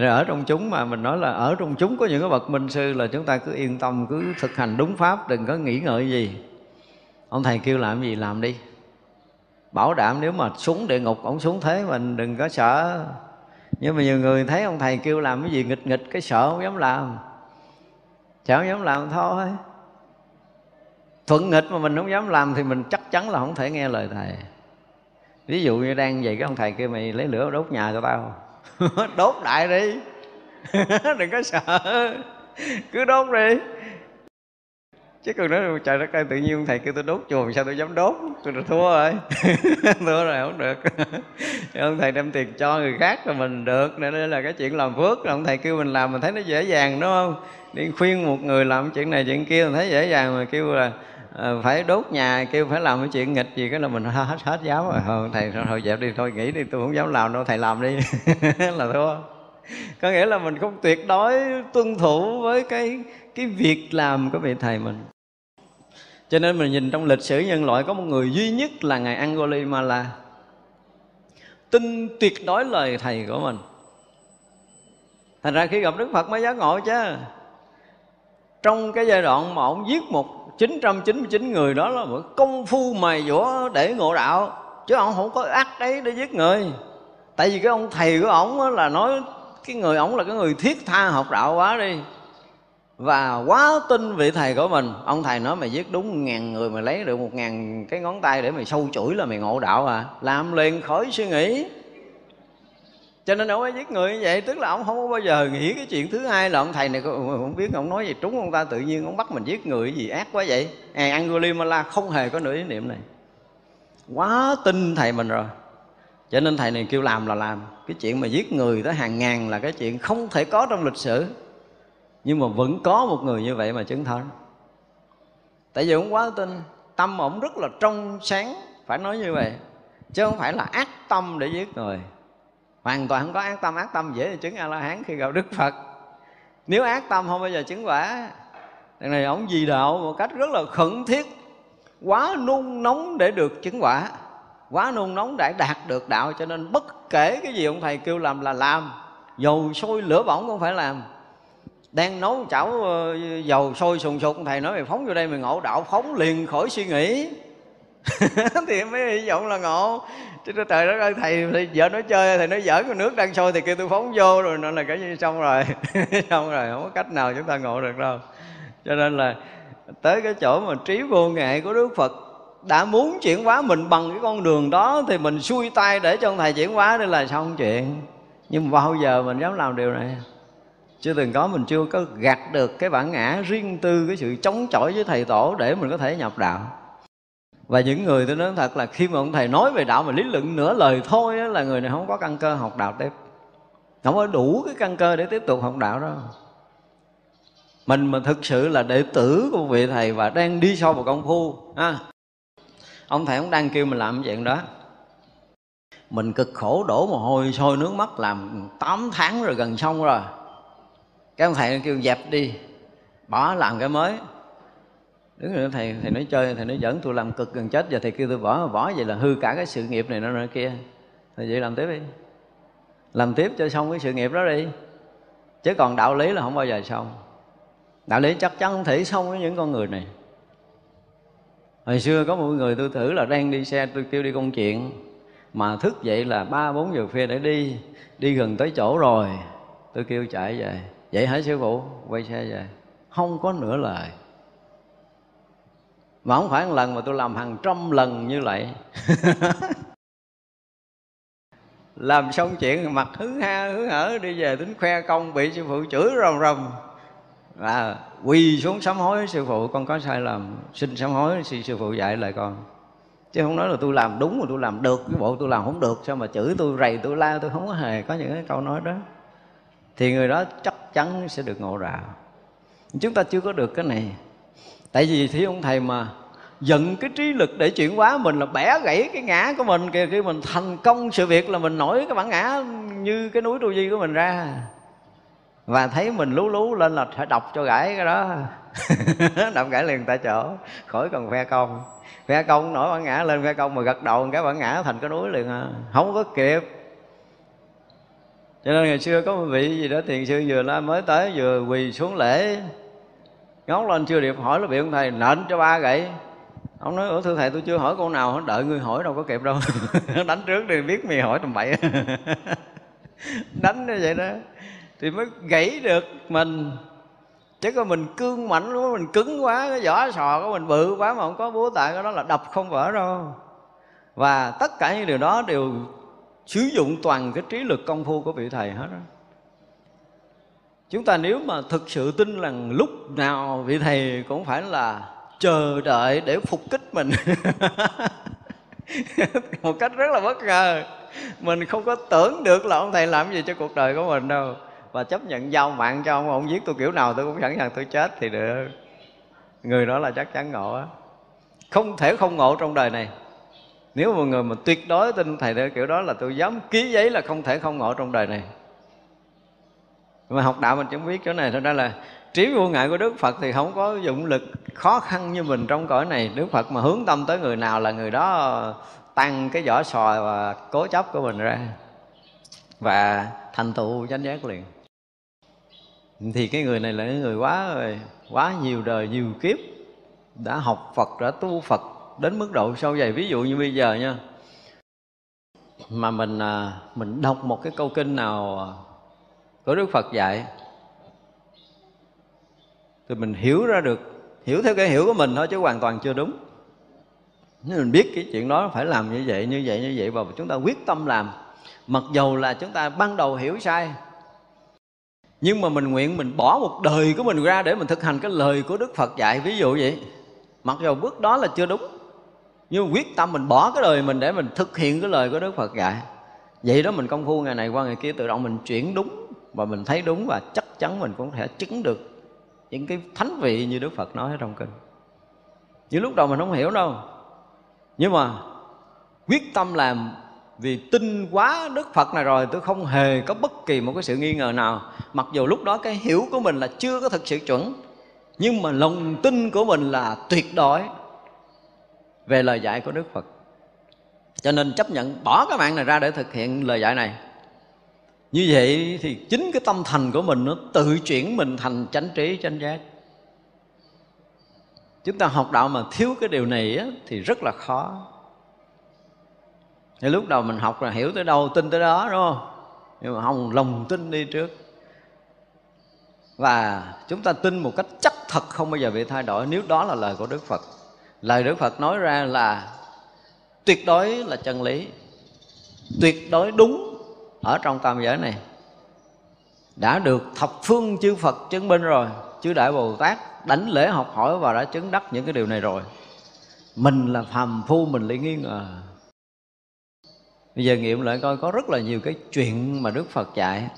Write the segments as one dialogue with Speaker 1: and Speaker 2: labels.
Speaker 1: rồi ở trong chúng mà mình nói là ở trong chúng có những cái bậc minh sư là chúng ta cứ yên tâm, cứ thực hành đúng pháp, đừng có nghĩ ngợi gì. Ông thầy kêu làm gì làm đi. Bảo đảm nếu mà xuống địa ngục, ông xuống thế mình đừng có sợ. Nhưng mà nhiều người thấy ông thầy kêu làm cái gì, nghịch nghịch, cái sợ không dám làm. Sợ không dám làm thôi. Thuận nghịch mà mình không dám làm thì mình chắc chắn là không thể nghe lời thầy. Ví dụ như đang vậy, cái ông thầy kêu mày lấy lửa đốt nhà cho tao. đốt đại đi. Đừng có sợ. Cứ đốt đi. Chứ còn nói trời đất ơi, tự nhiên thầy kêu tôi đốt chùa, sao tôi dám đốt? Tôi là thua rồi. Thua rồi, không được. Ông thầy đem tiền cho người khác rồi mình được. Nên đây là cái chuyện làm phước. Ông thầy kêu mình làm, mình thấy nó dễ dàng, đúng không? Đi khuyên một người làm chuyện này chuyện kia, mình thấy dễ dàng mà kêu là Ờ, phải đốt nhà, kêu phải làm cái chuyện nghịch gì cái là mình hết hết dám rồi. Ờ, thôi thầy thôi dẹp đi, thôi nghĩ đi, tôi không dám làm đâu, thầy làm đi. Là thua. Có nghĩa là mình không tuyệt đối tuân thủ với cái cái việc làm của vị thầy mình. Cho nên mình nhìn trong lịch sử nhân loại có một người duy nhất là ngài Angulimala tin tuyệt đối lời thầy của mình. Thành ra khi gặp Đức Phật mới giác ngộ chứ trong cái giai đoạn mà ông giết một 999 người đó là một công phu mài dũa để ngộ đạo. Chứ ông không có ác đấy để giết người. Tại vì cái ông thầy của ông là nói cái người ông là cái người thiết tha học đạo quá đi. Và quá tin vị thầy của mình. Ông thầy nói mày giết đúng ngàn người, mày lấy được một ngàn cái ngón tay để mày sâu chuỗi là mày ngộ đạo à. Làm liền khỏi suy nghĩ cho nên ông ấy giết người như vậy tức là ông không có bao giờ nghĩ cái chuyện thứ hai là ông thầy này không biết ông nói gì. Trúng ông ta tự nhiên ông bắt mình giết người gì ác quá vậy. À, Angulimala không hề có nửa ý niệm này. Quá tin thầy mình rồi. Cho nên thầy này kêu làm là làm. Cái chuyện mà giết người tới hàng ngàn là cái chuyện không thể có trong lịch sử. Nhưng mà vẫn có một người như vậy mà chứng thánh. Tại vì ông quá tin tâm ổng rất là trong sáng phải nói như vậy. Chứ không phải là ác tâm để giết người hoàn toàn không có ác tâm. Ác tâm dễ chứng a la hán khi gặp đức phật. Nếu ác tâm không bao giờ chứng quả Đằng này ông gì đạo một cách rất là khẩn thiết, Quá nung nóng để được chứng quả, Quá nung nóng để đạt được đạo. Cho nên bất kể cái gì ông thầy kêu làm là làm, Dầu sôi lửa bỏng cũng phải làm. Đang nấu chảo ờ, dầu sôi sùng sục thầy nói mày phóng vô đây mày ngộ đạo, phóng liền khỏi suy nghĩ. Thì mới hy vọng là ngộ chứ trời đất ơi thầy, thầy vợ nói chơi thầy nói giỡn cái nước đang sôi thì kêu tôi phóng vô rồi nó là cái gì xong rồi. Xong rồi không có cách nào chúng ta ngộ được đâu. Cho nên là tới cái chỗ mà trí vô ngại của đức phật đã muốn chuyển hóa mình bằng cái con đường đó thì mình xuôi tay để cho ông thầy chuyển hóa đây là xong chuyện. Nhưng mà bao giờ mình dám làm điều này? Chưa từng có mình chưa có gạt được cái bản ngã riêng tư cái sự chống chọi với thầy tổ để mình có thể nhập đạo và những người tôi nói thật là khi mà ông thầy nói về đạo mà lý luận nửa lời thôi á, là người này không có căn cơ học đạo tiếp. Không có đủ cái căn cơ để tiếp tục học đạo đó. Mình mà thực sự là đệ tử của vị thầy và đang đi sâu vào công phu ha. Ông thầy cũng đang kêu mình làm chuyện đó. Mình cực khổ đổ mồ hôi sôi nước mắt làm 8 tháng rồi gần xong rồi. Cái ông thầy kêu dẹp đi bỏ làm cái mới đứng rồi thầy thầy nói chơi, thầy nói dẫn tôi làm cực gần chết giờ. Thầy kêu, tôi bỏ bỏ vậy là hư cả cái sự nghiệp này nó nữa kia. Thầy vậy làm tiếp đi. Làm tiếp cho xong cái sự nghiệp đó đi. Chứ còn đạo lý là không bao giờ xong. Đạo lý chắc chắn không thể xong với những con người này. Hồi xưa có một người tôi thử là đang đi xe, tôi kêu đi công chuyện. Mà thức dậy là ba, bốn giờ khuya để đi đi gần tới chỗ rồi. Tôi kêu chạy về. Vậy hả sư phụ? Quay xe về. Không có nửa lời mà không phải một lần mà tôi làm hàng trăm lần như vậy. Làm xong chuyện, mặt hứ ha, hứ hở, đi về tính khoe công, bị sư phụ chửi rồng rồng là quỳ xuống sám hối sư phụ, con có sai lầm, xin sám hối xin sư phụ dạy lại con. Chứ không nói là tôi làm đúng mà tôi làm được, cái bộ tôi làm không được, sao mà chửi tôi, rầy tôi, la tôi, không có hề có những cái câu nói đó. Thì người đó chắc chắn sẽ được ngộ đạo. Chúng ta chưa có được cái này tại vì thí ông thầy mà giận cái trí lực để chuyển hóa mình là bẻ gãy cái ngã của mình, kìa, khi mình thành công sự việc là mình nổi cái bản ngã như cái núi tu di của mình ra. Và thấy mình lú lú lên là phải đọc cho gãy cái đó. Đọc gãy liền tại chỗ, khỏi cần phe công. Phe công nổi bản ngã lên, phe công mà gật đầu cái bản ngã thành cái núi liền à. Không có kịp. Cho nên ngày xưa có một vị gì đó tiền sư vừa la mới tới, vừa quỳ xuống lễ ngóng lên chưa điệp, hỏi là bị ông thầy, nện cho ba gậy. Ông nói, ủa, thưa thầy, tôi chưa hỏi câu nào đợi người hỏi đâu có kịp đâu. Đánh trước đi, biết mày hỏi tầm bậy. Đánh như vậy đó. Thì mới gãy được mình. Chứ còn mình cương mạnh quá mình cứng quá cái vỏ sò của mình bự quá mà không có búa tạ, cái đó là đập không vỡ đâu. Và tất cả những điều đó đều sử dụng toàn cái trí lực công phu của vị thầy hết đó chúng ta nếu mà thực sự tin rằng lúc nào vị thầy cũng phải là chờ đợi để phục kích mình. Một cách rất là bất ngờ. Mình không có tưởng được là ông thầy làm gì cho cuộc đời của mình đâu. Và chấp nhận giao mạng cho ông ông giết tôi kiểu nào tôi cũng sẵn sàng tôi chết thì được. Người đó là chắc chắn ngộ á. Không thể không ngộ trong đời này. Nếu mà người mà tuyệt đối tin thầy theo kiểu đó là tôi dám ký giấy là không thể không ngộ trong đời này mà học đạo mình chẳng biết chỗ này. Thôi ra là trí vô ngại của đức phật thì không có dụng lực khó khăn như mình trong cõi này. Đức phật mà hướng tâm tới người nào là người đó tăng cái vỏ sò và cố chấp của mình ra và thành tựu chánh giác liền. Thì cái người này là cái người quá rồi quá nhiều đời, nhiều kiếp đã học Phật, đã tu Phật đến mức độ sâu dày. Ví dụ như bây giờ nha, mà mình à, mình đọc một cái câu kinh nào của Đức Phật dạy, thì mình hiểu ra được, hiểu theo cái hiểu của mình thôi chứ hoàn toàn chưa đúng. Nếu mình biết cái chuyện đó phải làm như vậy như vậy như vậy và chúng ta quyết tâm làm. Mặc dầu là chúng ta ban đầu hiểu sai, nhưng mà mình nguyện mình bỏ một đời của mình ra để mình thực hành cái lời của đức phật dạy, ví dụ vậy. Mặc dầu bước đó là chưa đúng, nhưng quyết tâm mình bỏ cái đời mình để mình thực hiện cái lời của đức phật dạy. Vậy đó mình công phu ngày này qua ngày kia tự động mình chuyển đúng và mình thấy đúng và chắc chắn mình cũng thể chứng được những cái thánh vị như đức phật nói ở trong kinh. Những lúc đầu mình không hiểu đâu. Nhưng mà quyết tâm làm vì tin quá Đức Phật này rồi, tôi không hề có bất kỳ một cái sự nghi ngờ nào. Mặc dù lúc đó cái hiểu của mình là chưa có thực sự chuẩn, nhưng mà lòng tin của mình là tuyệt đối về lời dạy của Đức Phật. Cho nên chấp nhận bỏ cái mạng này ra để thực hiện lời dạy này như vậy thì chính cái tâm thành của mình nó tự chuyển mình thành chánh trí chánh giác. Chúng ta học đạo mà thiếu cái điều này á, thì rất là khó. Thì lúc đầu mình học là hiểu tới đâu tin tới đó đúng không? Nhưng mà không lòng tin đi trước. Và chúng ta tin một cách chắc thật không bao giờ bị thay đổi nếu đó là lời của đức phật. Lời đức phật nói ra là tuyệt đối là chân lý tuyệt đối đúng ở trong tam giới này, đã được thập phương chư phật chứng minh rồi, chư đại bồ tát đánh lễ học hỏi và đã chứng đắc những cái điều này rồi. Mình là phàm phu, mình lại nghi ngờ. Bây giờ nghiệm lại coi, có rất là nhiều cái chuyện mà đức phật dạy.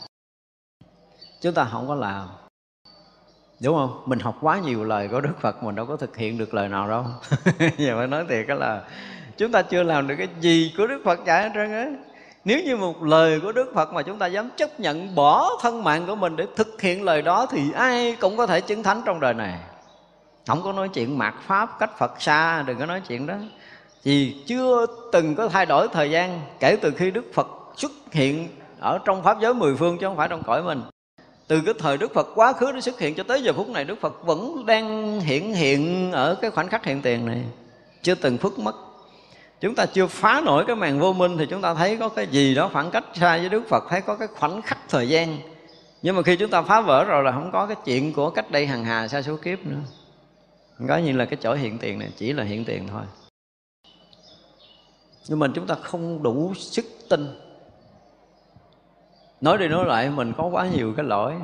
Speaker 1: Chúng ta không có làm. Đúng không? Mình học quá nhiều lời của đức phật, mình đâu có thực hiện được lời nào đâu. Giờ phải nói thiệt cái là, chúng ta chưa làm được cái gì của đức phật dạy hết trơn á nếu như một lời của đức phật mà chúng ta dám chấp nhận bỏ thân mạng của mình để thực hiện lời đó thì ai cũng có thể chứng thánh trong đời này. Không có nói chuyện mạt pháp, cách phật xa, đừng có nói chuyện đó. Vì chưa từng có thay đổi thời gian kể từ khi Đức Phật xuất hiện ở trong pháp giới mười phương chứ không phải trong cõi mình. Từ cái thời Đức Phật quá khứ đến xuất hiện cho tới giờ phút này, Đức Phật vẫn đang hiện hiện ở cái khoảnh khắc hiện tiền này. Chưa từng phức mất chúng ta chưa phá nổi cái màn vô minh thì chúng ta thấy có cái gì đó khoảng cách xa với Đức Phật, thấy có cái khoảnh khắc thời gian. Nhưng mà khi chúng ta phá vỡ rồi là không có cái chuyện của cách đây hằng hà xa số kiếp nữa. Có như là cái chỗ hiện tiền này, chỉ là hiện tiền thôi. Nhưng mà chúng ta không đủ sức tin. Nói đi nói lại, mình có quá nhiều cái lỗi.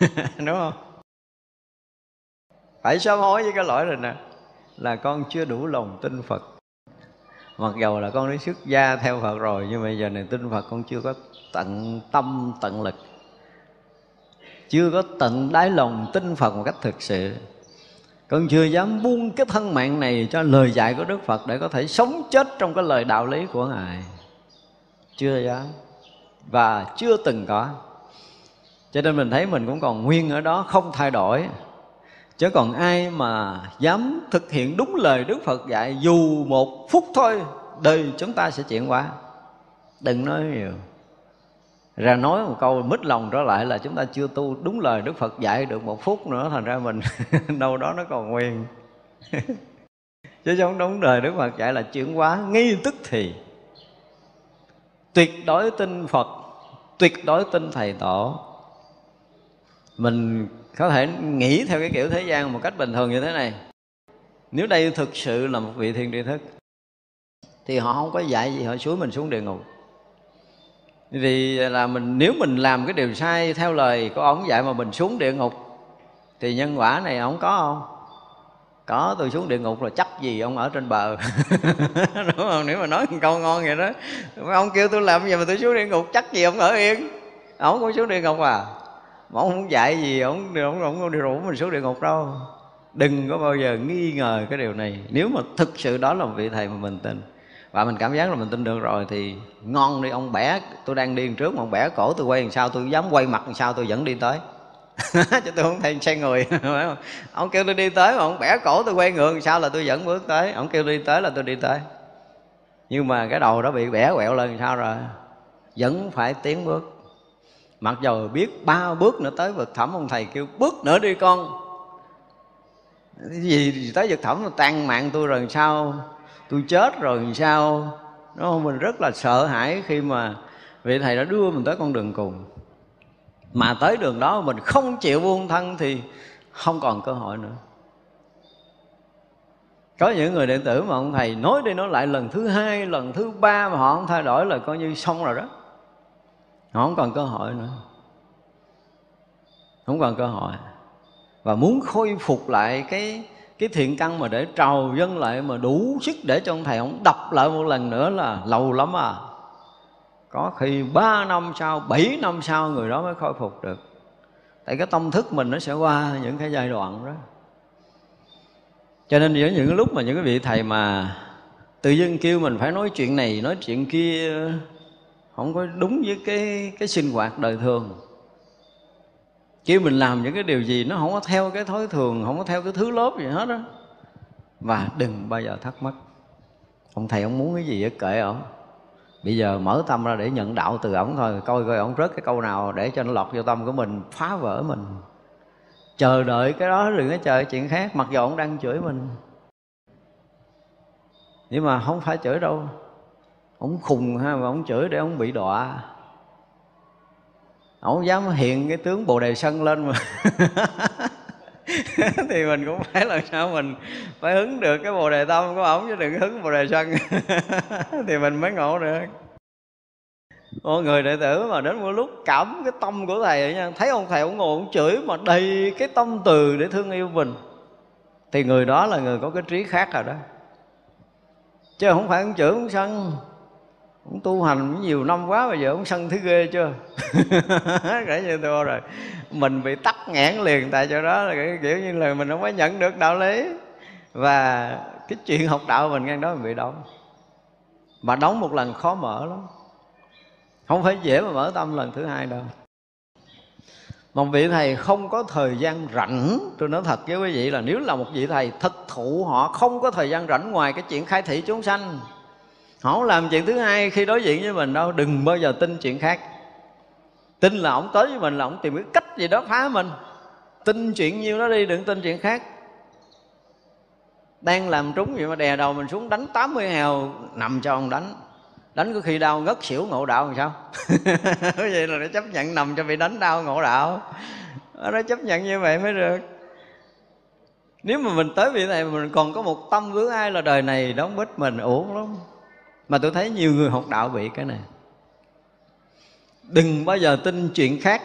Speaker 1: Đúng không? Phải sám hối với cái lỗi rồi nè, là con chưa đủ lòng tin phật mặc dầu là con đi xuất gia theo phật rồi, nhưng mà giờ này tin phật con chưa có tận tâm, tận lực. Chưa có tận đáy lòng tin phật một cách thực sự. Con chưa dám buông cái thân mạng này cho lời dạy của đức phật để có thể sống chết trong cái lời đạo lý của ngài. Chưa dám và chưa từng có. Cho nên mình thấy mình cũng còn nguyên ở đó, không thay đổi chứ còn ai mà dám thực hiện đúng lời đức phật dạy, dù một phút thôi, đời chúng ta sẽ chuyển qua đừng nói nhiều. Ra nói một câu mít lòng trở lại là chúng ta chưa tu đúng lời Đức Phật dạy được một phút nữa, thành ra mình đâu đó nó còn nguyên. Chứ không đúng đời Đức Phật dạy là chuyển hóa ngay tức thì. Tuyệt đối tin Phật, tuyệt đối tin thầy tổ mình có thể nghĩ theo cái kiểu thế gian một cách bình thường như thế này. Nếu đây thực sự là một vị thiên tri thức, thì họ không có dạy gì, họ suối mình xuống địa ngục. Vì là mình, nếu mình làm cái điều sai theo lời của ông dạy mà mình xuống địa ngục, thì nhân quả này ông có không? Có, tôi xuống địa ngục là chắc gì ông ở trên bờ. Đúng không? Nếu mà nói một câu ngon vậy đó. Ông kêu tôi làm gì mà tôi xuống địa ngục, chắc gì ông ở yên? Ông cũng xuống địa ngục à? Mà ông không dạy gì ông ông ông, ông đi rủ mình xuống địa ngục đâu. Đừng có bao giờ nghi ngờ cái điều này. Nếu mà thực sự đó là một vị thầy mà mình tin và mình cảm giác là mình tin được rồi thì ngon đi ông bẻ tôi đang đi trước mà ông bẻ cổ tôi quay làm sao tôi dám quay mặt làm sao tôi vẫn đi tới. Chứ tôi không thèm xe người. Ông kêu tôi đi tới mà ông bẻ cổ tôi quay ngược sao là tôi vẫn bước tới. Ông kêu đi tới là tôi đi tới. Nhưng mà cái đầu đó bị bẻ quẹo lên sao rồi? Vẫn phải tiến bước mặc dầu biết ba bước nữa tới vực thẳm, ông thầy kêu, bước nữa đi con. Cái gì tới vực thẳm tan mạng tôi rồi sao? Tôi chết rồi sao? Nó mình rất là sợ hãi khi mà vị thầy đã đưa mình tới con đường cùng. Mà tới đường đó mình không chịu buông thân thì không còn cơ hội nữa. Có những người đệ tử mà ông thầy nói đi nói lại lần thứ hai, lần thứ ba mà họ không thay đổi là coi như xong rồi đó họ không còn cơ hội nữa. Không còn cơ hội. Và muốn khôi phục lại cái cái thiện căn mà để trào dân lại mà đủ sức để cho ông thầy ông đập lại một lần nữa là lâu lắm à. Có khi ba năm sau, bảy năm sau người đó mới khôi phục được. Tại cái tâm thức mình nó sẽ qua những cái giai đoạn đó. Cho nên giữa những lúc mà những cái vị thầy mà tự dưng kêu mình phải nói chuyện này, nói chuyện kia không có đúng với cái cái sinh hoạt đời thường. Khi mình làm những cái điều gì nó không có theo cái thói thường, không có theo cái thứ lớp gì hết á. Và đừng bao giờ thắc mắc. Ông thầy ông muốn cái gì kệ ổng bây giờ mở tâm ra để nhận đạo từ ổng thôi. Coi coi ổng rớt cái câu nào để cho nó lọt vô tâm của mình, phá vỡ mình. Chờ đợi cái đó đừng có chờ chuyện khác, mặc dù ổng đang chửi mình. Nhưng mà không phải chửi đâu ông khùng ha, mà ông chửi để ông bị đọa. Ổng dám hiện cái tướng bồ đề sân lên mà. Thì mình cũng phải làm sao mình phải hứng được cái bồ đề tâm của ổng, chứ đừng hứng bồ đề sân. Thì mình mới ngộ được. Mọi người đệ tử mà đến một lúc cảm cái tâm của thầy nha. Thấy ông thầy ông ngồi ông chửi mà đầy cái tâm từ để thương yêu mình. Thì người đó là người có cái trí khác rồi đó. Chứ không phải ông chửi ông sân cũng tu hành nhiều năm quá bây giờ cũng sân thứ ghê chưa? Kể như tôi rồi. Mình bị tắt nghẽn liền, tại chỗ đó là kiểu như là mình không có nhận được đạo lý. Và cái chuyện học đạo mình ngang đó mình bị đóng. Mà đóng một lần khó mở lắm. Không phải dễ mà mở tâm lần thứ hai đâu. Một vị thầy không có thời gian rảnh, tôi nói thật với quý vị là nếu là một vị thầy thực thụ họ không có thời gian rảnh ngoài cái chuyện khai thị chúng sanh không làm chuyện thứ hai khi đối diện với mình đâu, đừng bao giờ tin chuyện khác. Tin là ổng tới với mình là ổng tìm cái cách gì đó phá mình. Tin chuyện nhiêu đó đi, đừng tin chuyện khác. Đang làm trúng vậy mà đè đầu mình xuống đánh 80 hèo, nằm cho ông đánh. Đánh có khi đau ngất xỉu ngộ đạo làm sao? Vậy là nó chấp nhận nằm cho bị đánh đau ngộ đạo. Nó chấp nhận như vậy mới được. Nếu mà mình tới vị này mình còn có một tâm với ai là đời này, đóng bít mình uổng lắm mà tôi thấy nhiều người học đạo bị cái này. Đừng bao giờ tin chuyện khác.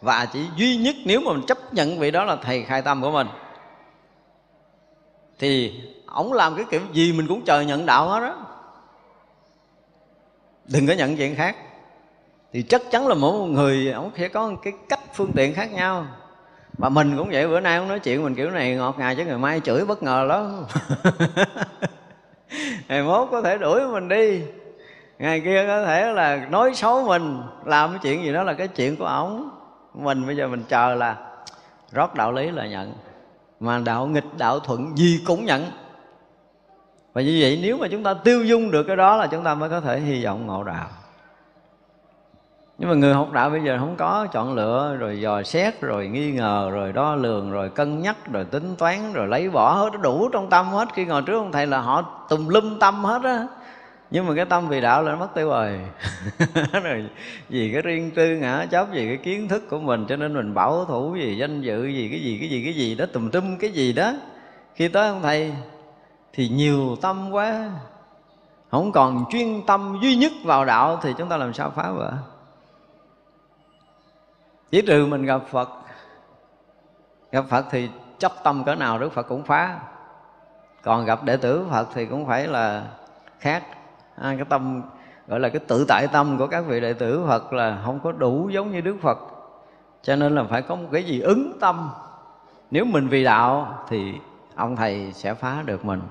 Speaker 1: Và chỉ duy nhất nếu mà mình chấp nhận vị đó là thầy khai tâm của mình. Thì ổng làm cái kiểu gì mình cũng chờ nhận đạo hết đó đừng có nhận chuyện khác. Thì chắc chắn là mỗi một người ổng sẽ có cái cách, phương tiện khác nhau. Và mình cũng vậy, bữa nay ông nói chuyện mình kiểu này ngọt ngào chứ ngày mai chửi bất ngờ lắm. ngày mốt có thể đuổi mình đi. Ngày kia có thể là nói xấu mình, làm cái chuyện gì đó là cái chuyện của ổng. Mình bây giờ mình chờ là rót đạo lý là nhận. Mà đạo nghịch, đạo thuận gì cũng nhận. Và như vậy nếu mà chúng ta tiêu dung được cái đó là chúng ta mới có thể hy vọng ngộ đạo nhưng mà người học đạo bây giờ không có chọn lựa, rồi dò xét, rồi nghi ngờ, rồi đo lường, rồi cân nhắc, rồi tính toán, rồi lấy bỏ hết, đủ trong tâm hết. Khi ngồi trước ông thầy là họ tùm lum tâm hết á. Nhưng mà cái tâm vì đạo là nó mất tiêu rồi. Rồi vì cái riêng tư ngã chấp vì cái kiến thức của mình, cho nên mình bảo thủ gì danh dự gì cái gì cái gì cái gì đó, tùm tum cái gì đó. Khi tới ông thầy thì nhiều tâm quá. Không còn chuyên tâm duy nhất vào đạo thì chúng ta làm sao phá vỡ? Chỉ trừ mình gặp phật gặp phật thì chấp tâm cỡ nào đức phật cũng phá. Còn gặp đệ tử phật thì cũng phải là khác. À, cái tâm gọi là cái tự tại tâm của các vị đệ tử phật là không có đủ giống như đức phật. Cho nên là phải có một cái gì ứng tâm. Nếu mình vì đạo thì ông thầy sẽ phá được mình.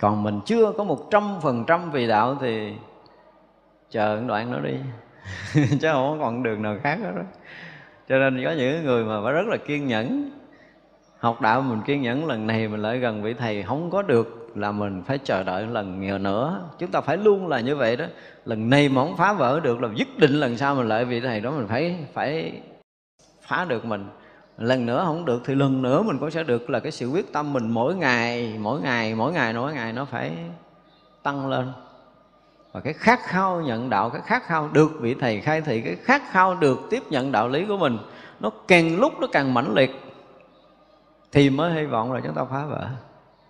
Speaker 1: Còn mình chưa có một trăm phần trăm vì đạo thì chờ đoạn đó đi. chứ không còn đường nào khác hết đó. Cho nên có những người mà phải rất là kiên nhẫn. Học đạo mình kiên nhẫn, lần này mình lại gần vị thầy, không có được là mình phải chờ đợi lần nhiều nữa. Chúng ta phải luôn là như vậy đó. Lần này mà không phá vỡ được là nhất định lần sau mình lại vị thầy đó, mình phải phải phá được mình. Lần nữa không được thì lần nữa mình cũng sẽ được là cái sự quyết tâm mình mỗi ngày mỗi ngày mỗi ngày mỗi ngày nó phải tăng lên và cái khát khao nhận đạo, cái khát khao được vị thầy khai thị, cái khát khao được tiếp nhận đạo lý của mình, nó càng lúc nó càng mãnh liệt, thì mới hy vọng là chúng ta phá vỡ.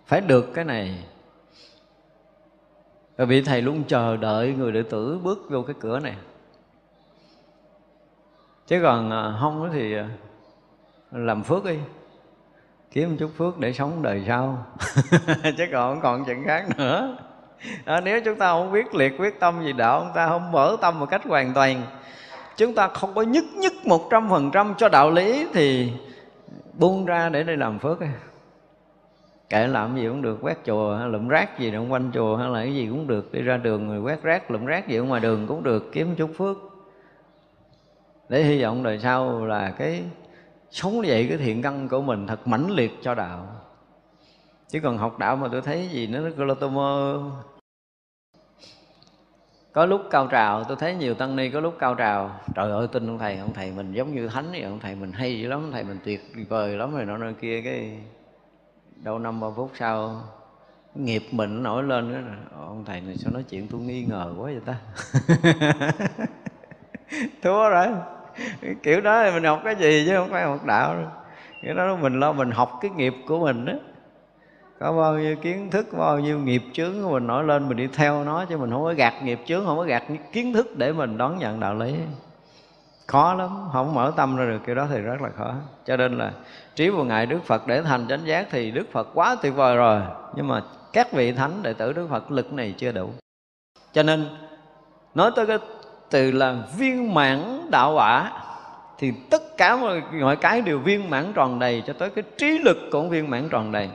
Speaker 1: Phải được cái này. Và vị thầy luôn chờ đợi người đệ tử bước vô cái cửa này. Chứ còn à, không thì à, làm phước đi, kiếm một chút phước để sống đời sau. Chứ còn không còn chuyện khác nữa à, nếu chúng ta không quyết liệt quyết tâm gì đạo chúng ta không mở tâm một cách hoàn toàn. Chúng ta không có nhất nhất một trăm phần trăm cho đạo lý thì buông ra để đi làm phước kệ làm gì cũng được quét chùa hay lụm rác gì trong quanh chùa hay là cái gì cũng được. Đi ra đường rồi quét rác lụm rác gì ở ngoài đường cũng được kiếm chút phước. Để hy vọng đời sau là cái sống vậy cái thiện căn của mình thật mãnh liệt cho đạo chứ còn học đạo mà tôi thấy gì nó gọi là tôi mơ có lúc cao trào tôi thấy nhiều tăng ni có lúc cao trào. Trời ơi tin ông thầy ông thầy mình giống như thánh vậy ông thầy mình hay dữ lắm ông thầy mình tuyệt vời lắm rồi nọ nơi kia cái đâu năm ba phút sau nghiệp mình nổi lên đó, ông thầy này sao nói chuyện tôi nghi ngờ quá vậy ta? Thua rồi. Kiểu đó thì mình học cái gì chứ không phải học đạo đâu. Cái đó mình lo mình học cái nghiệp của mình đó có bao nhiêu kiến thức bao nhiêu nghiệp chướng của mình nổi lên mình đi theo nó chứ mình không có gạt nghiệp chướng không có gạt kiến thức để mình đón nhận đạo lý. Khó lắm không mở tâm ra được kiểu đó thì rất là khó. Cho nên là trí vô ngại đức phật để thành chánh giác thì đức phật quá tuyệt vời rồi. Nhưng mà các vị thánh đệ tử đức phật lực này chưa đủ. Cho nên nói tới cái từ là viên mãn đạo quả thì tất cả mọi, mọi cái đều viên mãn tròn đầy cho tới cái trí lực cũng viên mãn tròn đầy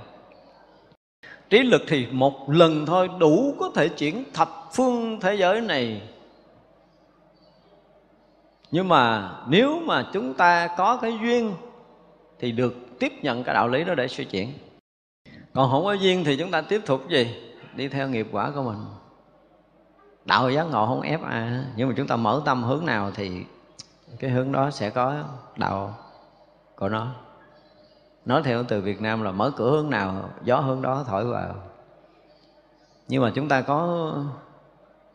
Speaker 1: trí lực thì một lần thôi, đủ có thể chuyển thập phương thế giới này. Nhưng mà nếu mà chúng ta có cái duyên thì được tiếp nhận cái đạo lý đó để suy chuyển. Còn không có duyên thì chúng ta tiếp tục gì? Đi theo nghiệp quả của mình. Đạo giác ngộ không ép ai nhưng mà chúng ta mở tâm hướng nào thì cái hướng đó sẽ có đạo của nó nói theo từ Việt Nam là mở cửa hướng nào, gió hướng đó thổi vào. Nhưng mà chúng ta có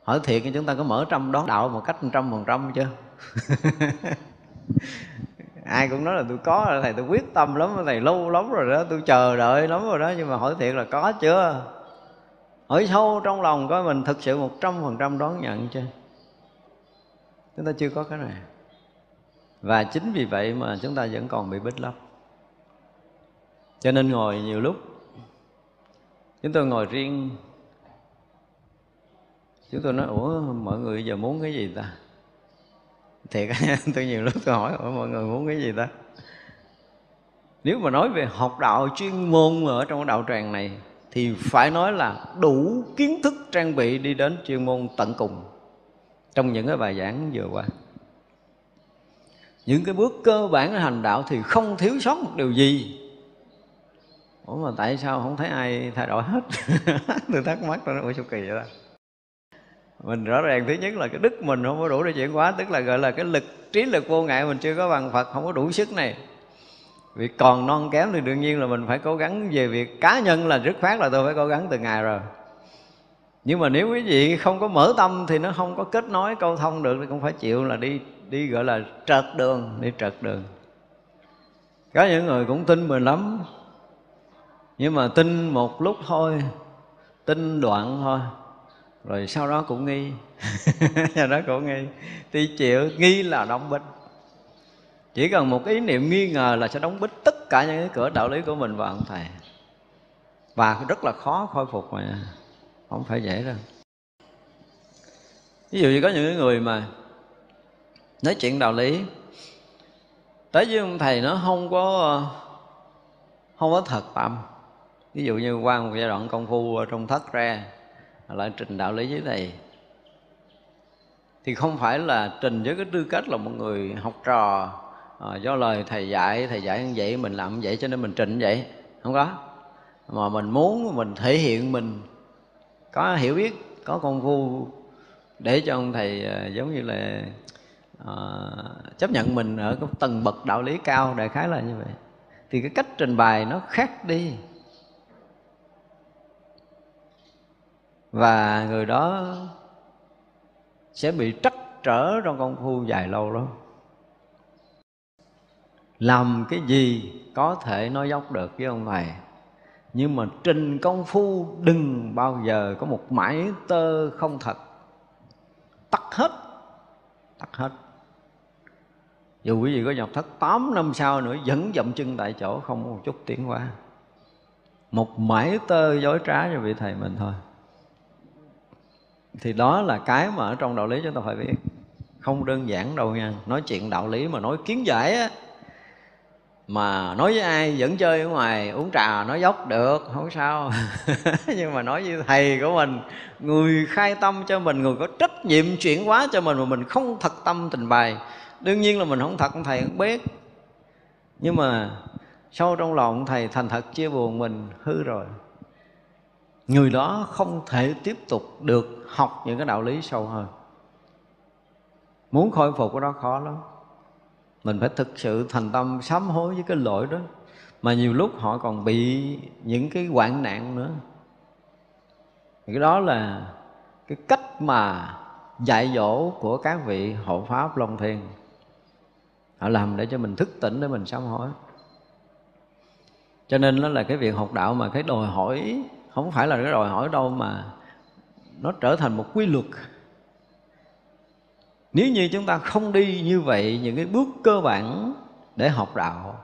Speaker 1: hỏi thiệt thì chúng ta có mở trăm đón đạo một cách trăm phần trăm chưa? Ai cũng nói là tôi có rồi thầy tôi quyết tâm lắm, thầy lâu lắm rồi đó, tôi chờ đợi lắm rồi đó, nhưng mà hỏi thiệt là có chưa? Hỏi sâu trong lòng coi mình thực sự một trăm phần trăm đón nhận chưa? Chúng ta chưa có cái này. Và chính vì vậy mà chúng ta vẫn còn bị bích lấp cho nên ngồi nhiều lúc, chúng tôi ngồi riêng. Chúng tôi nói, ủa, mọi người giờ muốn cái gì ta? Thiệt tôi nhiều lúc tôi hỏi, ủa, mọi người muốn cái gì ta? Nếu mà nói về học đạo chuyên môn ở trong đạo tràng này, thì phải nói là đủ kiến thức trang bị đi đến chuyên môn tận cùng trong những cái bài giảng vừa qua. Những cái bước cơ bản hành đạo thì không thiếu sót một điều gì ủa mà tại sao không thấy ai thay đổi hết? Tôi thắc mắc tôi nói ủa sao kỳ vậy đó mình rõ ràng, thứ nhất là cái đức mình không có đủ để chuyển hóa, tức là gọi là cái lực, trí lực vô ngại mình chưa có bằng phật, không có đủ sức này. Vì còn non kém thì đương nhiên là mình phải cố gắng về việc cá nhân là rất phát là tôi phải cố gắng từ ngày rồi. Nhưng mà nếu quý vị không có mở tâm thì nó không có kết nối câu thông được, thì cũng phải chịu là đi đi gọi là trật đường, đi trật đường. Có những người cũng tin mình lắm nhưng mà tin một lúc thôi tin đoạn thôi rồi sau đó cũng nghi. Sau đó cũng nghi. Thì chịu nghi là đóng bích, chỉ cần một ý niệm nghi ngờ là sẽ đóng bích tất cả những cái cửa đạo lý của mình vào ông thầy. Và rất là khó khôi phục mà không phải dễ đâu. Ví dụ như có những người mà nói chuyện đạo lý tới với ông thầy nó không có không có thật tâm ví dụ như qua một giai đoạn công phu trong thất ra lại trình đạo lý với thầy thì không phải là trình với cái tư cách là một người học trò à, do lời thầy dạy thầy dạy như vậy mình làm như vậy cho nên mình trình như vậy. Không có. Mà mình muốn mình thể hiện mình có hiểu biết có công phu để cho ông thầy à, giống như là à, chấp nhận mình ở cái tầng bậc đạo lý cao đại khái là như vậy. Thì cái cách trình bày nó khác đi. Và người đó sẽ bị trắc trở trong công phu dài lâu lắm làm cái gì có thể nói dốc được với ông thầy nhưng mà trình công phu đừng bao giờ có một mãi tơ không thật. Tắt hết tắt hết. Dù quý vị có nhập thất 8 năm sau nữa, vẫn dậm chân tại chỗ, không có một chút tiến hóa. Một mãi tơ dối trá cho vị thầy mình thôi thì đó là cái mà ở trong đạo lý chúng ta phải biết. Không đơn giản đâu nha. Nói chuyện đạo lý mà nói kiến giải á, mà nói với ai vẫn chơi ở ngoài, uống trà nói dốc được, không sao. Nhưng mà nói với thầy của mình, người khai tâm cho mình, người có trách nhiệm chuyển hóa cho mình mà mình không thật tâm trình bày. Đương nhiên là mình không thật, thầy không biết. Nhưng mà sâu trong lòng thầy thành thật chia buồn mình, hư rồi người đó không thể tiếp tục được học những cái đạo lý sâu hơn. Muốn khôi phục cái đó khó lắm. Mình phải thực sự thành tâm sám hối với cái lỗi đó. Mà nhiều lúc họ còn bị những cái hoạn nạn nữa. Cái đó là cái cách mà dạy dỗ của các vị hộ pháp long thiên. Họ làm để cho mình thức tỉnh, để mình sám hối. Cho nên nó là cái việc học đạo mà cái đòi hỏi không phải là cái đòi hỏi đâu mà nó trở thành một quy luật nếu như chúng ta không đi như vậy, những cái bước cơ bản để học đạo,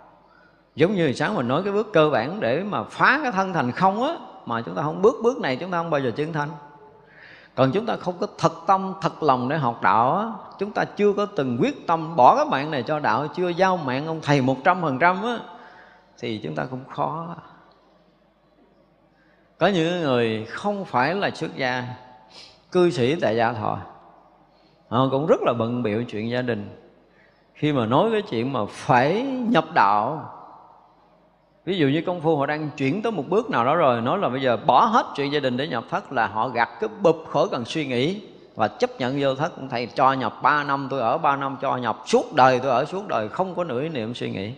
Speaker 1: giống như sáng mình nói cái bước cơ bản để mà phá cái thân thành không á, mà chúng ta không bước bước này chúng ta không bao giờ chứng thành. còn chúng ta không có thật tâm, thật lòng để học đạo á, chúng ta chưa có từng quyết tâm bỏ cái mạng này cho đạo, chưa giao mạng ông thầy một trăm phần trăm á, thì chúng ta cũng khó có những người không phải là xuất gia, cư sĩ tại gia thọ. Họ cũng rất là bận biểu chuyện gia đình. Khi mà nói cái chuyện mà phải nhập đạo, ví dụ như công phu họ đang chuyển tới một bước nào đó rồi, nói là bây giờ bỏ hết chuyện gia đình để nhập thất là họ gạt cái bụp khỏi cần suy nghĩ và chấp nhận vô thất thầy cho nhập 3 năm, tôi ở 3 năm cho nhập, suốt đời tôi ở suốt đời, không có nửa niệm suy nghĩ.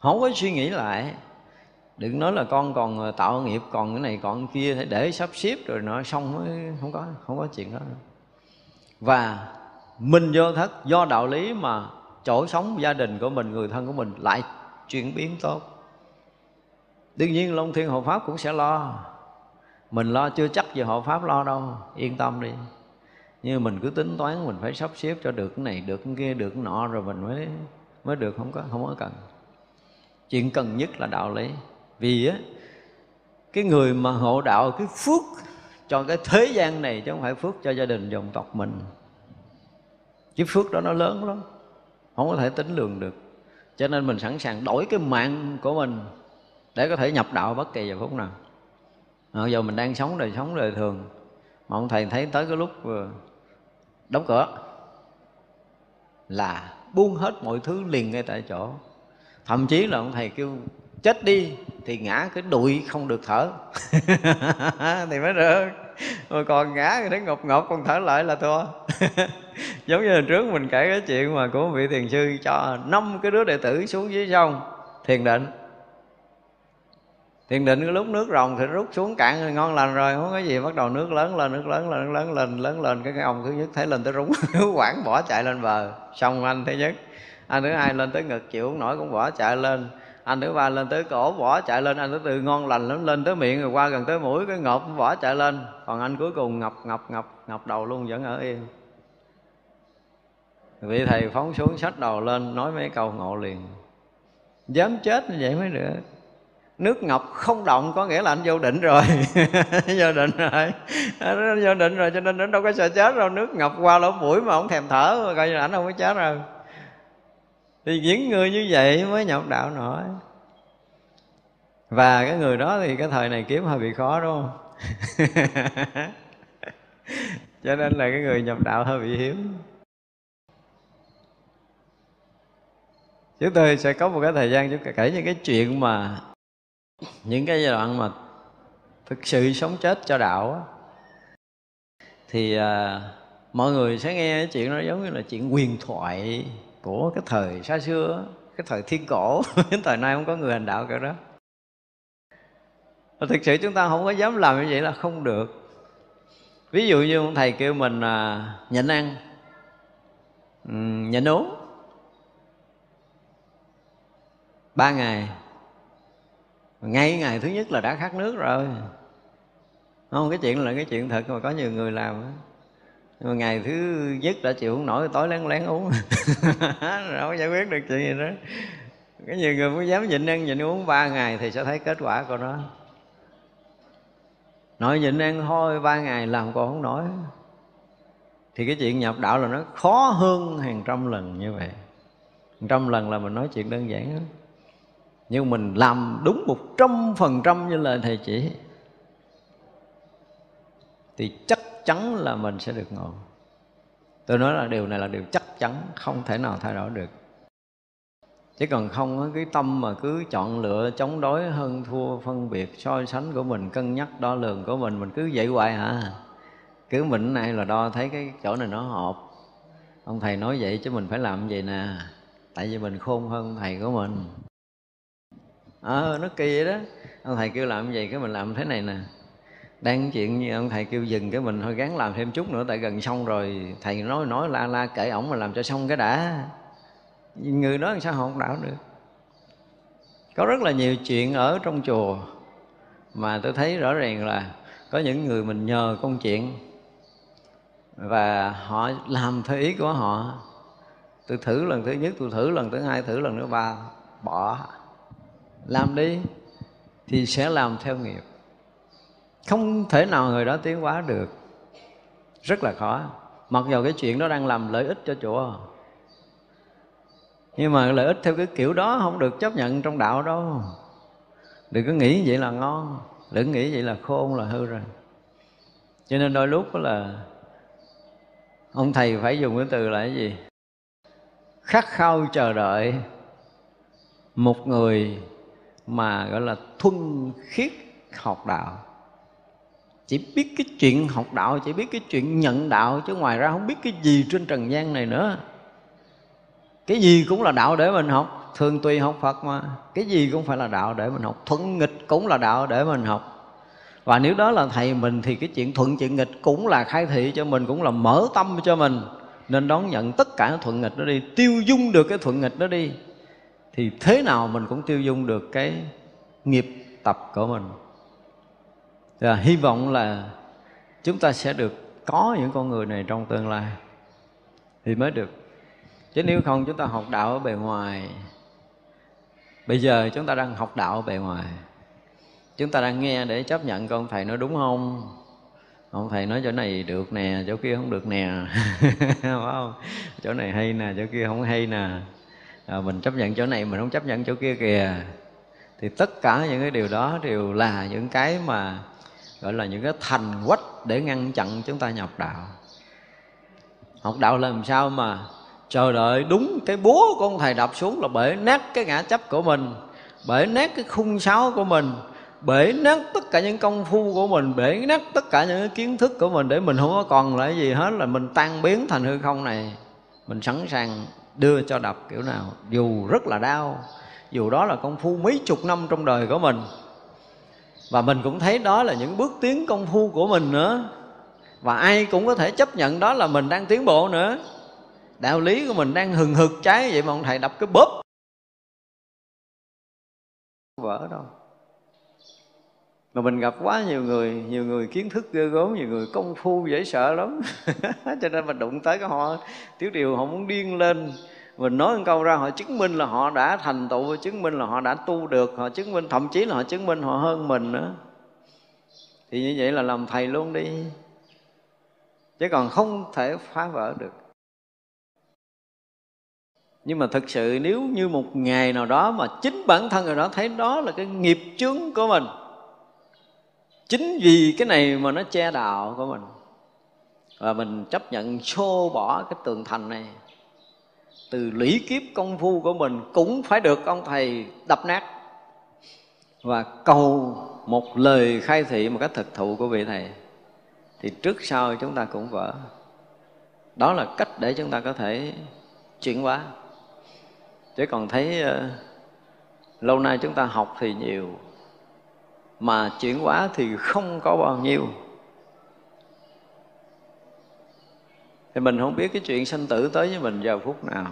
Speaker 1: Không có suy nghĩ lại đừng nói là con còn ờ, tạo nghiệp, còn cái này còn cái kia để sắp xếp rồi nó xong mới, không có không có chuyện đó. Nữa và mình vô thất, do đạo lý mà chỗ sống gia đình của mình, người thân của mình lại chuyển biến tốt. Đương nhiên long thiên hộ pháp cũng sẽ lo. Mình lo chưa chắc về hộ pháp lo đâu, yên tâm đi. Nhưng mình cứ tính toán mình phải sắp xếp cho được cái này, được cái kia, được cái nọ rồi mình mới mới được, không có không có cần. Chuyện cần nhất là đạo lý vì á cái người mà hộ đạo cái phước cho cái thế gian này chứ không phải phước cho gia đình dòng tộc mình. Cái phước đó nó lớn lắm không có thể tính lường được. Cho nên mình sẵn sàng đổi cái mạng của mình để có thể nhập đạo bất kỳ giờ phút nào. À, giờ mình đang sống đời sống đời thường mà ông thầy thấy tới cái lúc đóng cửa là buông hết mọi thứ liền ngay tại chỗ. Thậm chí là ông thầy kêu chết đi thì ngã cái đùi không được thở. Thì mới được. Rồi còn ngã thì thấy ngọc ngọc còn thở lại là thua. Giống như lần trước mình kể cái chuyện mà của vị thiền sư cho năm cái đứa đệ tử xuống dưới sông, thiền định. Thiền định cái lúc nước rồng thì rút xuống cạn rồi ngon lành rồi, không có gì, bắt đầu nước lớn lên, nước lớn lên, nước lớn lên lớn lên, cái cái ông thứ nhất thấy lên tới rúng quảng bỏ chạy lên bờ xong anh thứ nhất. Anh thứ hai lên tới ngực chịu không nổi cũng bỏ chạy lên anh thứ ba lên tới cổ vỏ chạy lên. Anh thứ tư ngon lành lắm lên tới miệng, rồi qua gần tới mũi, cái ngộp vỏ chạy lên. Còn anh cuối cùng ngập ngập ngập ngập đầu luôn, vẫn ở yên. Vị thầy phóng xuống sách đầu lên, nói mấy câu ngộ liền. Dám chết như vậy mới được. Nước ngọc không động, có nghĩa là anh vô định rồi. Vô định rồi. Vô định rồi, cho nên nó đâu có sợ chết đâu. Nước ngọc qua lỗ mũi mà không thèm thở. Coi như là anh không có chết rồi thì những người như vậy mới nhập đạo nổi. Và cái người đó thì cái thời này kiếm hơi bị khó đúng không? Cho nên là cái người nhập đạo hơi bị hiếm. Chúng tôi sẽ có một cái thời gian chúng kể những cái chuyện mà những cái giai đoạn mà thực sự sống chết cho đạo á, thì à, mọi người sẽ nghe cái chuyện đó giống như là chuyện huyền thoại của cái thời xa xưa cái thời thiên cổ. Đến thời nay không có người hành đạo kiểu đó. Và thực sự chúng ta không có dám làm như vậy là không được. Ví dụ như ông thầy kêu mình à, nhịn ăn nhịn uống. Ba ngày. Ngay ngày thứ nhất là đã khát nước rồi. Không cái chuyện là cái chuyện thật mà có nhiều người làm nhưng mà ngày thứ nhất đã chịu không nổi, tối lén lén uống. Rồi không giải quyết được chuyện gì đó cái nhiều người mới dám nhịn ăn, nhịn uống ba ngày thì sẽ thấy kết quả của nó. Nói nhịn ăn thôi, ba ngày làm còn không nổi. Thì cái chuyện nhập đạo là nó khó hơn hàng trăm lần như vậy. Hàng trăm lần là mình nói chuyện đơn giản đó nhưng mình làm đúng một trăm phần trăm như lời thầy chỉ. Thì chắc chắn là mình sẽ được ngộ. Tôi nói là điều này là điều chắc chắn không thể nào thay đổi được. Chứ còn không cái tâm mà cứ chọn lựa chống đối hơn thua phân biệt so sánh của mình cân nhắc đo lường của mình mình cứ vậy hoài hả cứ mình này là đo thấy cái chỗ này nó hợp. Ông thầy nói vậy chứ mình phải làm vậy nè. Tại vì mình khôn hơn thầy của mình. Ờ à, nó kỳ vậy đó. Ông thầy kêu làm vậy cái mình làm thế này nè đang chuyện như ông thầy kêu dừng cái mình, thôi gắng làm thêm chút nữa, tại gần xong rồi. Thầy nói nói la la kể ổng mà làm cho xong cái đã. Người đó làm sao họ không đạo được? Có rất là nhiều chuyện ở trong chùa mà tôi thấy rõ ràng là có những người mình nhờ công chuyện và họ làm theo ý của họ. Tôi thử lần thứ nhất, tôi thử lần thứ hai, thử lần thứ ba, bỏ. Làm đi thì sẽ làm theo nghiệp không thể nào người đó tiến hóa được. Rất là khó. Mặc dù cái chuyện đó đang làm lợi ích cho chùa. Nhưng mà lợi ích theo cái kiểu đó không được chấp nhận trong đạo đâu. Đừng có nghĩ vậy là ngon. Đừng nghĩ vậy là khôn, là hư rồi. Cho nên đôi lúc đó là ông thầy phải dùng cái từ là cái gì? Khát khao chờ đợi một người mà gọi là thuần khiết học đạo chỉ biết cái chuyện học đạo, chỉ biết cái chuyện nhận đạo, chứ ngoài ra không biết cái gì trên trần gian này nữa. Cái gì cũng là đạo để mình học. Thường tùy học phật mà. Cái gì cũng phải là đạo để mình học. Thuận nghịch cũng là đạo để mình học. Và nếu đó là thầy mình thì cái chuyện thuận chuyện nghịch cũng là khai thị cho mình, cũng là mở tâm cho mình. Nên đón nhận tất cả thuận nghịch đó đi. Tiêu dung được cái thuận nghịch đó đi, thì thế nào mình cũng tiêu dung được cái nghiệp tập của mình và hy vọng là chúng ta sẽ được có những con người này trong tương lai thì mới được. Chứ nếu không chúng ta học đạo ở bề ngoài. Bây giờ chúng ta đang học đạo ở bề ngoài. Chúng ta đang nghe để chấp nhận con thầy nói đúng không? Ông thầy nói chỗ này được nè chỗ kia không được nè. Phải không? Chỗ này hay nè chỗ kia không hay nè. À, mình chấp nhận chỗ này mình không chấp nhận chỗ kia kìa. Thì tất cả những cái điều đó đều là những cái mà gọi là những cái thành quách để ngăn chặn chúng ta nhập đạo. Học đạo làm sao mà chờ đợi đúng cái búa của ông thầy đập xuống là bể nát cái ngã chấp của mình, bể nát cái khung sáo của mình, bể nát tất cả những công phu của mình, bể nát tất cả những kiến thức của mình để mình không có còn lại gì hết là mình tan biến thành hư không này. Mình sẵn sàng đưa cho đập kiểu nào, dù rất là đau, dù đó là công phu mấy chục năm trong đời của mình và mình cũng thấy đó là những bước tiến công phu của mình nữa. Và ai cũng có thể chấp nhận đó là mình đang tiến bộ nữa. Đạo lý của mình đang hừng hực cháy vậy mà ông thầy đập cái bóp. Vỡ đâu. Mà mình gặp quá nhiều người nhiều người kiến thức ghê gớm, nhiều người công phu dễ sợ lắm. Cho nên mình đụng tới cái họ, tiểu điều họ muốn điên lên mình nói một câu ra, họ chứng minh là họ đã thành tựu chứng minh là họ đã tu được, họ chứng minh, thậm chí là họ chứng minh họ hơn mình nữa. Thì như vậy là làm thầy luôn đi. Chứ còn không thể phá vỡ được. Nhưng mà thực sự nếu như một ngày nào đó mà chính bản thân người đó thấy đó là cái nghiệp chướng của mình, chính vì cái này mà nó che đạo của mình, và mình chấp nhận xô bỏ cái tường thành này từ lũy kiếp công phu của mình cũng phải được ông thầy đập nát. Và cầu một lời khai thị một cách thực thụ của vị thầy thì trước sau chúng ta cũng vỡ. Đó là cách để chúng ta có thể chuyển hóa. Chứ còn thấy uh, lâu nay chúng ta học thì nhiều mà chuyển hóa thì không có bao nhiêu. Thì mình không biết cái chuyện sanh tử tới với mình vào phút nào.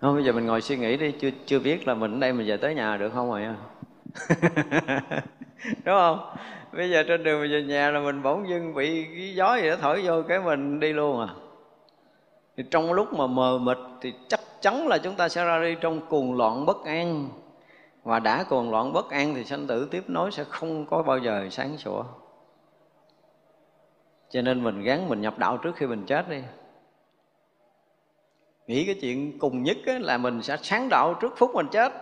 Speaker 1: Không bây giờ mình ngồi suy nghĩ đi, chưa chưa biết là mình ở đây mình về tới nhà được không rồi đúng không? Bây giờ trên đường mình về nhà là mình bỗng dưng bị cái gió gì đó thổi vô cái mình đi luôn à. Thì trong lúc mà mờ mịt thì chắc chắn là chúng ta sẽ ra đi trong cuồng loạn bất an. Và đã cuồng loạn bất an thì sanh tử tiếp nối sẽ không có bao giờ sáng sủa cho nên mình gắn mình nhập đạo trước khi mình chết đi. Nghĩ cái chuyện cùng nhất là mình sẽ sáng đạo trước phút mình chết.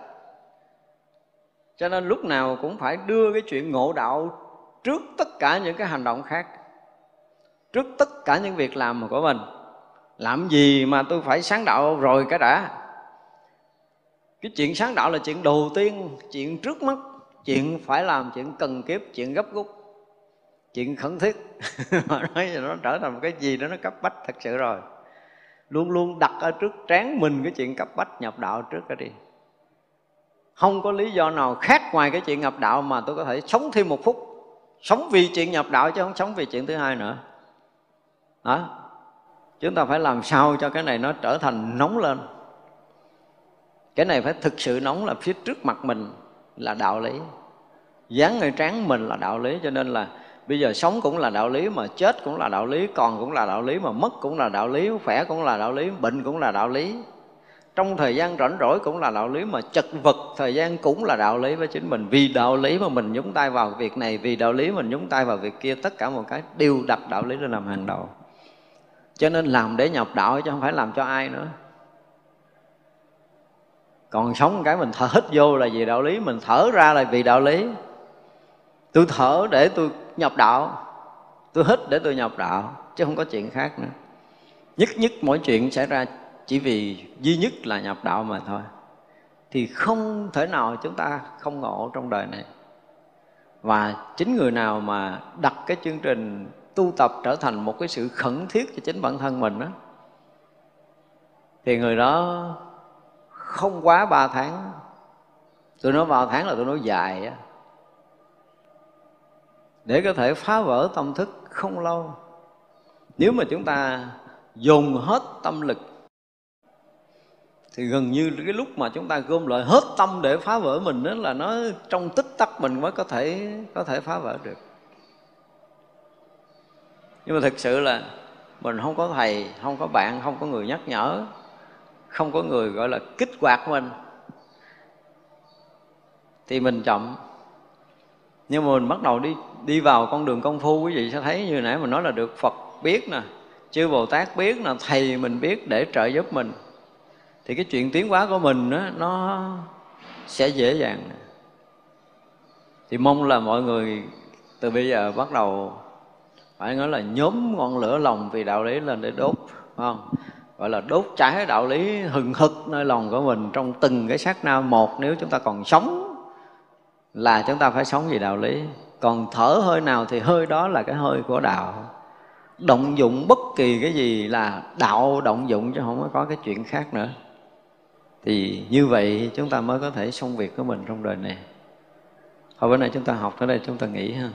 Speaker 1: Cho nên lúc nào cũng phải đưa cái chuyện ngộ đạo trước tất cả những cái hành động khác. Trước tất cả những việc làm của mình. Làm gì mà tôi phải sáng đạo rồi cái đã? Cái chuyện sáng đạo là chuyện đầu tiên, chuyện trước mắt. Chuyện phải làm, chuyện cần kiếp, chuyện gấp rút chuyện khẩn thiết. Mà nói là nó trở thành một cái gì đó, nó cấp bách thật sự rồi. Luôn luôn đặt ở trước trán mình cái chuyện cấp bách, nhập đạo trước cái đi. Không có lý do nào khác ngoài cái chuyện nhập đạo mà tôi có thể sống thêm một phút. Sống vì chuyện nhập đạo chứ không sống vì chuyện thứ hai nữa. Đó chúng ta phải làm sao cho cái này nó trở thành nóng lên? Cái này phải thực sự nóng là phía trước mặt mình là đạo lý. Dán ngay trán mình là đạo lý, cho nên là bây giờ sống cũng là đạo lý mà chết cũng là đạo lý, còn cũng là đạo lý mà mất cũng là đạo lý, khỏe cũng là đạo lý, bệnh cũng là đạo lý. Trong thời gian rảnh rỗi cũng là đạo lý mà chật vật, thời gian cũng là đạo lý với chính mình. Vì đạo lý mà mình nhúng tay vào việc này, vì đạo lý mình nhúng tay vào việc kia, tất cả một cái đều đặt đạo lý lên làm hàng đầu. Cho nên làm để nhập đạo chứ không phải làm cho ai nữa. Còn sống cái mình thở hít vô là vì đạo lý, mình thở ra là vì đạo lý. Tôi thở để tôi nhập đạo. Tôi hít để tôi nhập đạo, chứ không có chuyện khác nữa. Nhất nhất mỗi chuyện xảy ra chỉ vì duy nhất là nhập đạo mà thôi. Thì không thể nào chúng ta không ngộ trong đời này. Và chính người nào mà đặt cái chương trình tu tập trở thành một cái sự khẩn thiết cho chính bản thân mình đó thì người đó không quá ba tháng. Tôi nói ba tháng là tôi nói dài á để có thể phá vỡ tâm thức không lâu. Nếu mà chúng ta dùng hết tâm lực, thì gần như cái lúc mà chúng ta gom lại hết tâm để phá vỡ mình đó là nó trong tích tắc mình mới có thể có thể phá vỡ được. Nhưng mà thực sự là mình không có thầy, không có bạn, không có người nhắc nhở, không có người gọi là kích hoạt mình, thì mình chậm nhưng mà mình bắt đầu đi đi vào con đường công phu quý vị sẽ thấy như nãy mình nói là được Phật biết nè chư Bồ Tát biết nè thầy mình biết để trợ giúp mình. Thì cái chuyện tiến hóa của mình đó, nó sẽ dễ dàng thì mong là mọi người từ bây giờ bắt đầu phải nói là nhóm ngọn lửa lòng vì đạo lý lên để đốt không? Gọi là đốt cháy đạo lý hừng hực nơi lòng của mình trong từng cái sát na một nếu chúng ta còn sống là chúng ta phải sống vì đạo lý. Còn thở hơi nào thì hơi đó là cái hơi của đạo. Động dụng bất kỳ cái gì là đạo động dụng chứ không có cái chuyện khác nữa. Thì như vậy chúng ta mới có thể xong việc của mình trong đời này. Thôi bữa nay chúng ta học tới đây, chúng ta nghỉ ha.